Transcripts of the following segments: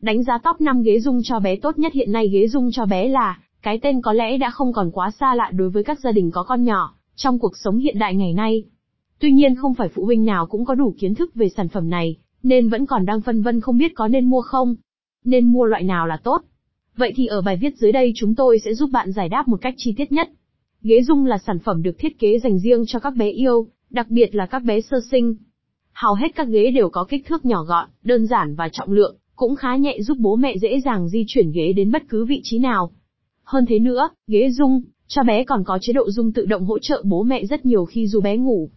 Đánh giá top 5 ghế dung cho bé tốt nhất hiện nay ghế dung cho bé là, cái tên có lẽ đã không còn quá xa lạ đối với các gia đình có con nhỏ, trong cuộc sống hiện đại ngày nay. Tuy nhiên không phải phụ huynh nào cũng có đủ kiến thức về sản phẩm này, nên vẫn còn đang phân vân không biết có nên mua không. Nên mua loại nào là tốt. Vậy thì ở bài viết dưới đây chúng tôi sẽ giúp bạn giải đáp một cách chi tiết nhất. Ghế dung là sản phẩm được thiết kế dành riêng cho các bé yêu, đặc biệt là các bé sơ sinh. Hầu hết các ghế đều có kích thước nhỏ gọn, đơn giản và trọng lượng, cũng khá nhẹ giúp bố mẹ dễ dàng di chuyển ghế đến bất cứ vị trí nào. Hơn thế nữa, ghế rung cho bé còn có chế độ rung tự động hỗ trợ bố mẹ rất nhiều khi du bé ngủ.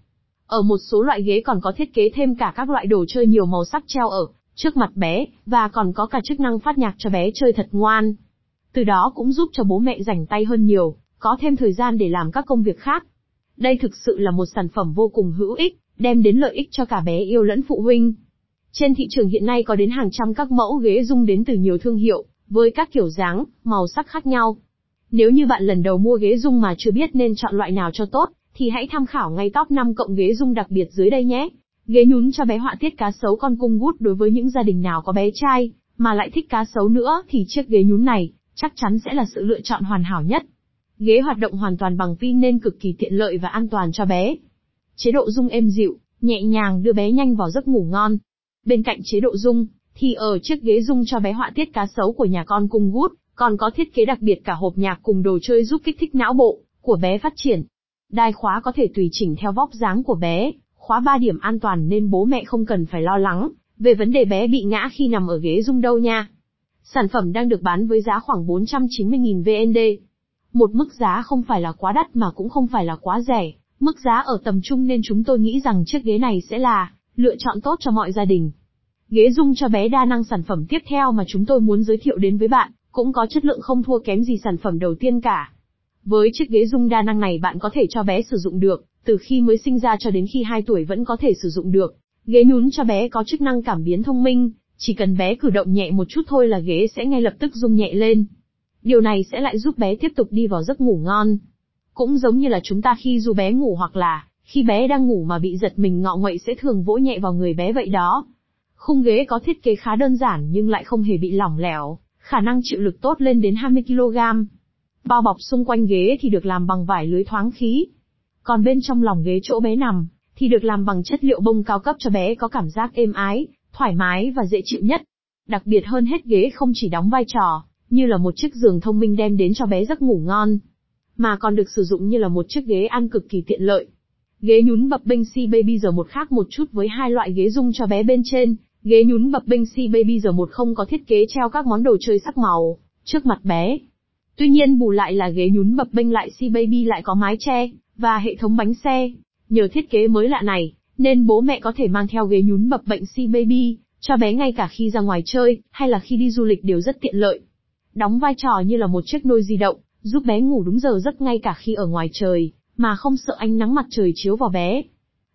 Ở một số loại ghế còn có thiết kế thêm cả các loại đồ chơi nhiều màu sắc treo ở trước mặt bé, và còn có cả chức năng phát nhạc cho bé chơi thật ngoan. Từ đó cũng giúp cho bố mẹ rảnh tay hơn nhiều, có thêm thời gian để làm các công việc khác. Đây thực sự là một sản phẩm vô cùng hữu ích, đem đến lợi ích cho cả bé yêu lẫn phụ huynh. Trên thị trường hiện nay có đến hàng trăm các mẫu ghế dung đến từ nhiều thương hiệu, với các kiểu dáng, màu sắc khác nhau. Nếu như bạn lần đầu mua ghế dung mà chưa biết nên chọn loại nào cho tốt, thì hãy tham khảo ngay top 5 cộng ghế dung đặc biệt dưới đây nhé. Ghế nhún cho bé họa tiết cá sấu con cung gút đối với những gia đình nào có bé trai, mà lại thích cá sấu nữa thì chiếc ghế nhún này, chắc chắn sẽ là sự lựa chọn hoàn hảo nhất. Ghế hoạt động hoàn toàn bằng pin nên cực kỳ tiện lợi và an toàn cho bé. Chế độ rung êm dịu, nhẹ nhàng đưa bé nhanh vào giấc ngủ ngon. Bên cạnh chế độ dung thì ở chiếc ghế dung cho bé họa tiết cá sấu của nhà con cung gút, còn có thiết kế đặc biệt cả hộp nhạc cùng đồ chơi giúp kích thích não bộ của bé phát triển. Đai khóa có thể tùy chỉnh theo vóc dáng của bé, khóa 3 điểm an toàn nên bố mẹ không cần phải lo lắng về vấn đề bé bị ngã khi nằm ở ghế dung đâu nha. Sản phẩm đang được bán với giá khoảng 490.000 VND. Một mức giá không phải là quá đắt mà cũng không phải là quá rẻ, mức giá ở tầm trung nên chúng tôi nghĩ rằng chiếc ghế này sẽ là lựa chọn tốt cho mọi gia đình. Ghế dung cho bé đa năng sản phẩm tiếp theo mà chúng tôi muốn giới thiệu đến với bạn, cũng có chất lượng không thua kém gì sản phẩm đầu tiên cả. Với chiếc ghế dung đa năng này bạn có thể cho bé sử dụng được, từ khi mới sinh ra cho đến khi 2 tuổi vẫn có thể sử dụng được. Ghế nhún cho bé có chức năng cảm biến thông minh, chỉ cần bé cử động nhẹ một chút thôi là ghế sẽ ngay lập tức rung nhẹ lên. Điều này sẽ lại giúp bé tiếp tục đi vào giấc ngủ ngon. Cũng giống như là chúng ta khi du bé ngủ hoặc là, khi bé đang ngủ mà bị giật mình ngọ nguậy sẽ thường vỗ nhẹ vào người bé vậy đó. Khung ghế có thiết kế khá đơn giản nhưng lại không hề bị lỏng lẻo, khả năng chịu lực tốt lên đến 20kg. Bao bọc xung quanh ghế thì được làm bằng vải lưới thoáng khí. Còn bên trong lòng ghế chỗ bé nằm, thì được làm bằng chất liệu bông cao cấp cho bé có cảm giác êm ái, thoải mái và dễ chịu nhất. Đặc biệt hơn hết ghế không chỉ đóng vai trò, như là một chiếc giường thông minh đem đến cho bé giấc ngủ ngon, mà còn được sử dụng như là một chiếc ghế ăn cực kỳ tiện lợi. Ghế nhún bập bênh si Baby giờ một khác một chút với hai loại ghế dung cho bé bên trên, ghế nhún bập bênh si Baby giờ một không có thiết kế treo các món đồ chơi sắc màu trước mặt bé. Tuy nhiên bù lại là ghế nhún bập bênh lại si Baby lại có mái che và hệ thống bánh xe. Nhờ thiết kế mới lạ này, nên bố mẹ có thể mang theo ghế nhún bập bệnh si Baby cho bé ngay cả khi ra ngoài chơi hay là khi đi du lịch đều rất tiện lợi. Đóng vai trò như là một chiếc nôi di động, giúp bé ngủ đúng giờ giấc ngay cả khi ở ngoài trời, mà không sợ ánh nắng mặt trời chiếu vào bé.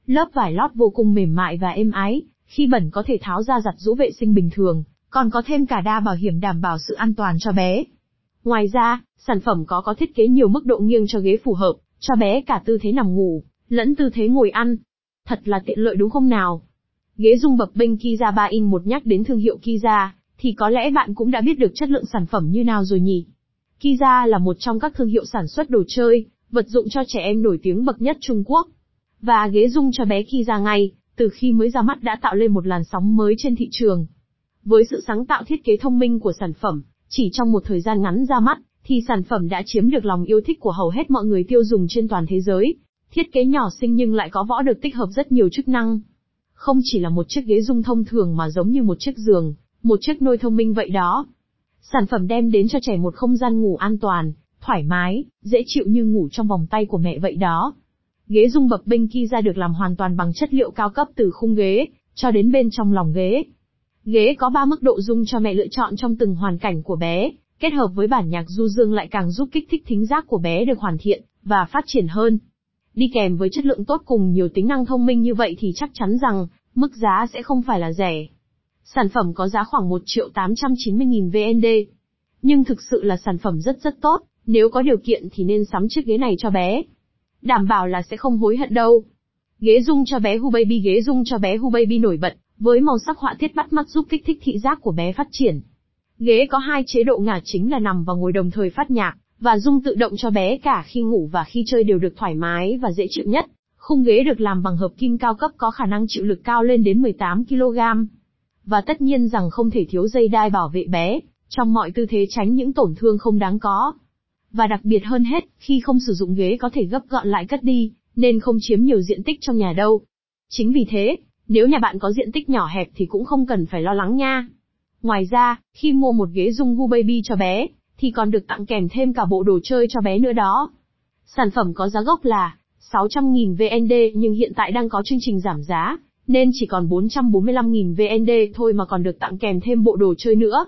Lớp vải lót vô cùng mềm mại và êm ái, khi bẩn có thể tháo ra giặt rũ vệ sinh bình thường, còn có thêm cả đa bảo hiểm đảm bảo sự an toàn cho bé. Ngoài ra, sản phẩm có có thiết kế nhiều mức độ nghiêng cho ghế phù hợp, cho bé cả tư thế nằm ngủ, lẫn tư thế ngồi ăn. Thật là tiện lợi đúng không nào? Ghế dung bập bênh Kiza 3 in một nhắc đến thương hiệu Kiza, thì có lẽ bạn cũng đã biết được chất lượng sản phẩm như nào rồi nhỉ? Kiza là một trong các thương hiệu sản xuất đồ chơi, vật dụng cho trẻ em nổi tiếng bậc nhất Trung Quốc. Và ghế dung cho bé khi ra ngay, từ khi mới ra mắt đã tạo lên một làn sóng mới trên thị trường. Với sự sáng tạo thiết kế thông minh của sản phẩm, chỉ trong một thời gian ngắn ra mắt, thì sản phẩm đã chiếm được lòng yêu thích của hầu hết mọi người tiêu dùng trên toàn thế giới. Thiết kế nhỏ xinh nhưng lại có võ được tích hợp rất nhiều chức năng. Không chỉ là một chiếc ghế dung thông thường mà giống như một chiếc giường, một chiếc nôi thông minh vậy đó. Sản phẩm đem đến cho trẻ một không gian ngủ an toàn, thoải mái, dễ chịu như ngủ trong vòng tay của mẹ vậy đó. Ghế dung bập bênh ra được làm hoàn toàn bằng chất liệu cao cấp từ khung ghế, cho đến bên trong lòng ghế. Ghế có 3 mức độ dung cho mẹ lựa chọn trong từng hoàn cảnh của bé, kết hợp với bản nhạc du dương lại càng giúp kích thích thính giác của bé được hoàn thiện, và phát triển hơn. Đi kèm với chất lượng tốt cùng nhiều tính năng thông minh như vậy thì chắc chắn rằng, mức giá sẽ không phải là rẻ. Sản phẩm có giá khoảng 1 triệu 890 nghìn VND. Nhưng thực sự là sản phẩm rất rất tốt, nếu có điều kiện thì nên sắm chiếc ghế này cho bé. Đảm bảo là sẽ không hối hận đâu. Ghế dung cho bé Hu Baby Ghế dung cho bé Hu Baby nổi bật, với màu sắc họa tiết bắt mắt giúp kích thích thị giác của bé phát triển. Ghế có hai chế độ ngả chính là nằm và ngồi đồng thời phát nhạc, và rung tự động cho bé cả khi ngủ và khi chơi đều được thoải mái và dễ chịu nhất. Khung ghế được làm bằng hợp kim cao cấp có khả năng chịu lực cao lên đến 18 kg. Và tất nhiên rằng không thể thiếu dây đai bảo vệ bé, trong mọi tư thế tránh những tổn thương không đáng có. Và đặc biệt hơn hết, khi không sử dụng ghế có thể gấp gọn lại cất đi, nên không chiếm nhiều diện tích trong nhà đâu. Chính vì thế, nếu nhà bạn có diện tích nhỏ hẹp thì cũng không cần phải lo lắng nha. Ngoài ra, khi mua một ghế dung Gu Baby cho bé, thì còn được tặng kèm thêm cả bộ đồ chơi cho bé nữa đó. Sản phẩm có giá gốc là 600.000 VND nhưng hiện tại đang có chương trình giảm giá, nên chỉ còn 445.000 VND thôi mà còn được tặng kèm thêm bộ đồ chơi nữa.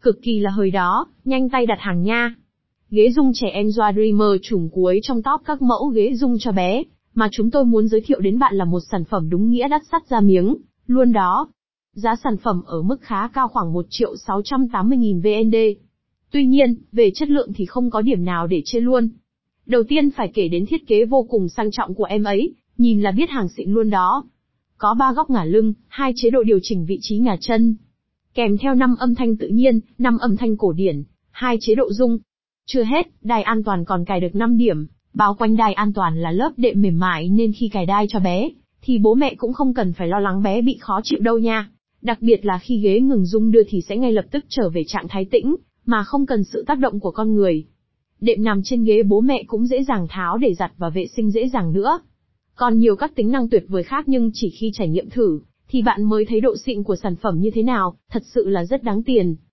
Cực kỳ là hơi đó, nhanh tay đặt hàng nha. Ghế dung trẻ em Joa Dreamer chủng cuối trong top các mẫu ghế dung cho bé, mà chúng tôi muốn giới thiệu đến bạn là một sản phẩm đúng nghĩa đắt sắt ra miếng, luôn đó. Giá sản phẩm ở mức khá cao khoảng 1 triệu 680 nghìn VND. Tuy nhiên, về chất lượng thì không có điểm nào để chê luôn. Đầu tiên phải kể đến thiết kế vô cùng sang trọng của em ấy, nhìn là biết hàng xịn luôn đó. Có ba góc ngả lưng, hai chế độ điều chỉnh vị trí ngả chân. Kèm theo năm âm thanh tự nhiên, năm âm thanh cổ điển, hai chế độ rung. Chưa hết, đai an toàn còn cài được 5 điểm, bao quanh đai an toàn là lớp đệm mềm mại nên khi cài đai cho bé, thì bố mẹ cũng không cần phải lo lắng bé bị khó chịu đâu nha. Đặc biệt là khi ghế ngừng rung đưa thì sẽ ngay lập tức trở về trạng thái tĩnh, mà không cần sự tác động của con người. Đệm nằm trên ghế bố mẹ cũng dễ dàng tháo để giặt và vệ sinh dễ dàng nữa. Còn nhiều các tính năng tuyệt vời khác nhưng chỉ khi trải nghiệm thử, thì bạn mới thấy độ xịn của sản phẩm như thế nào, thật sự là rất đáng tiền.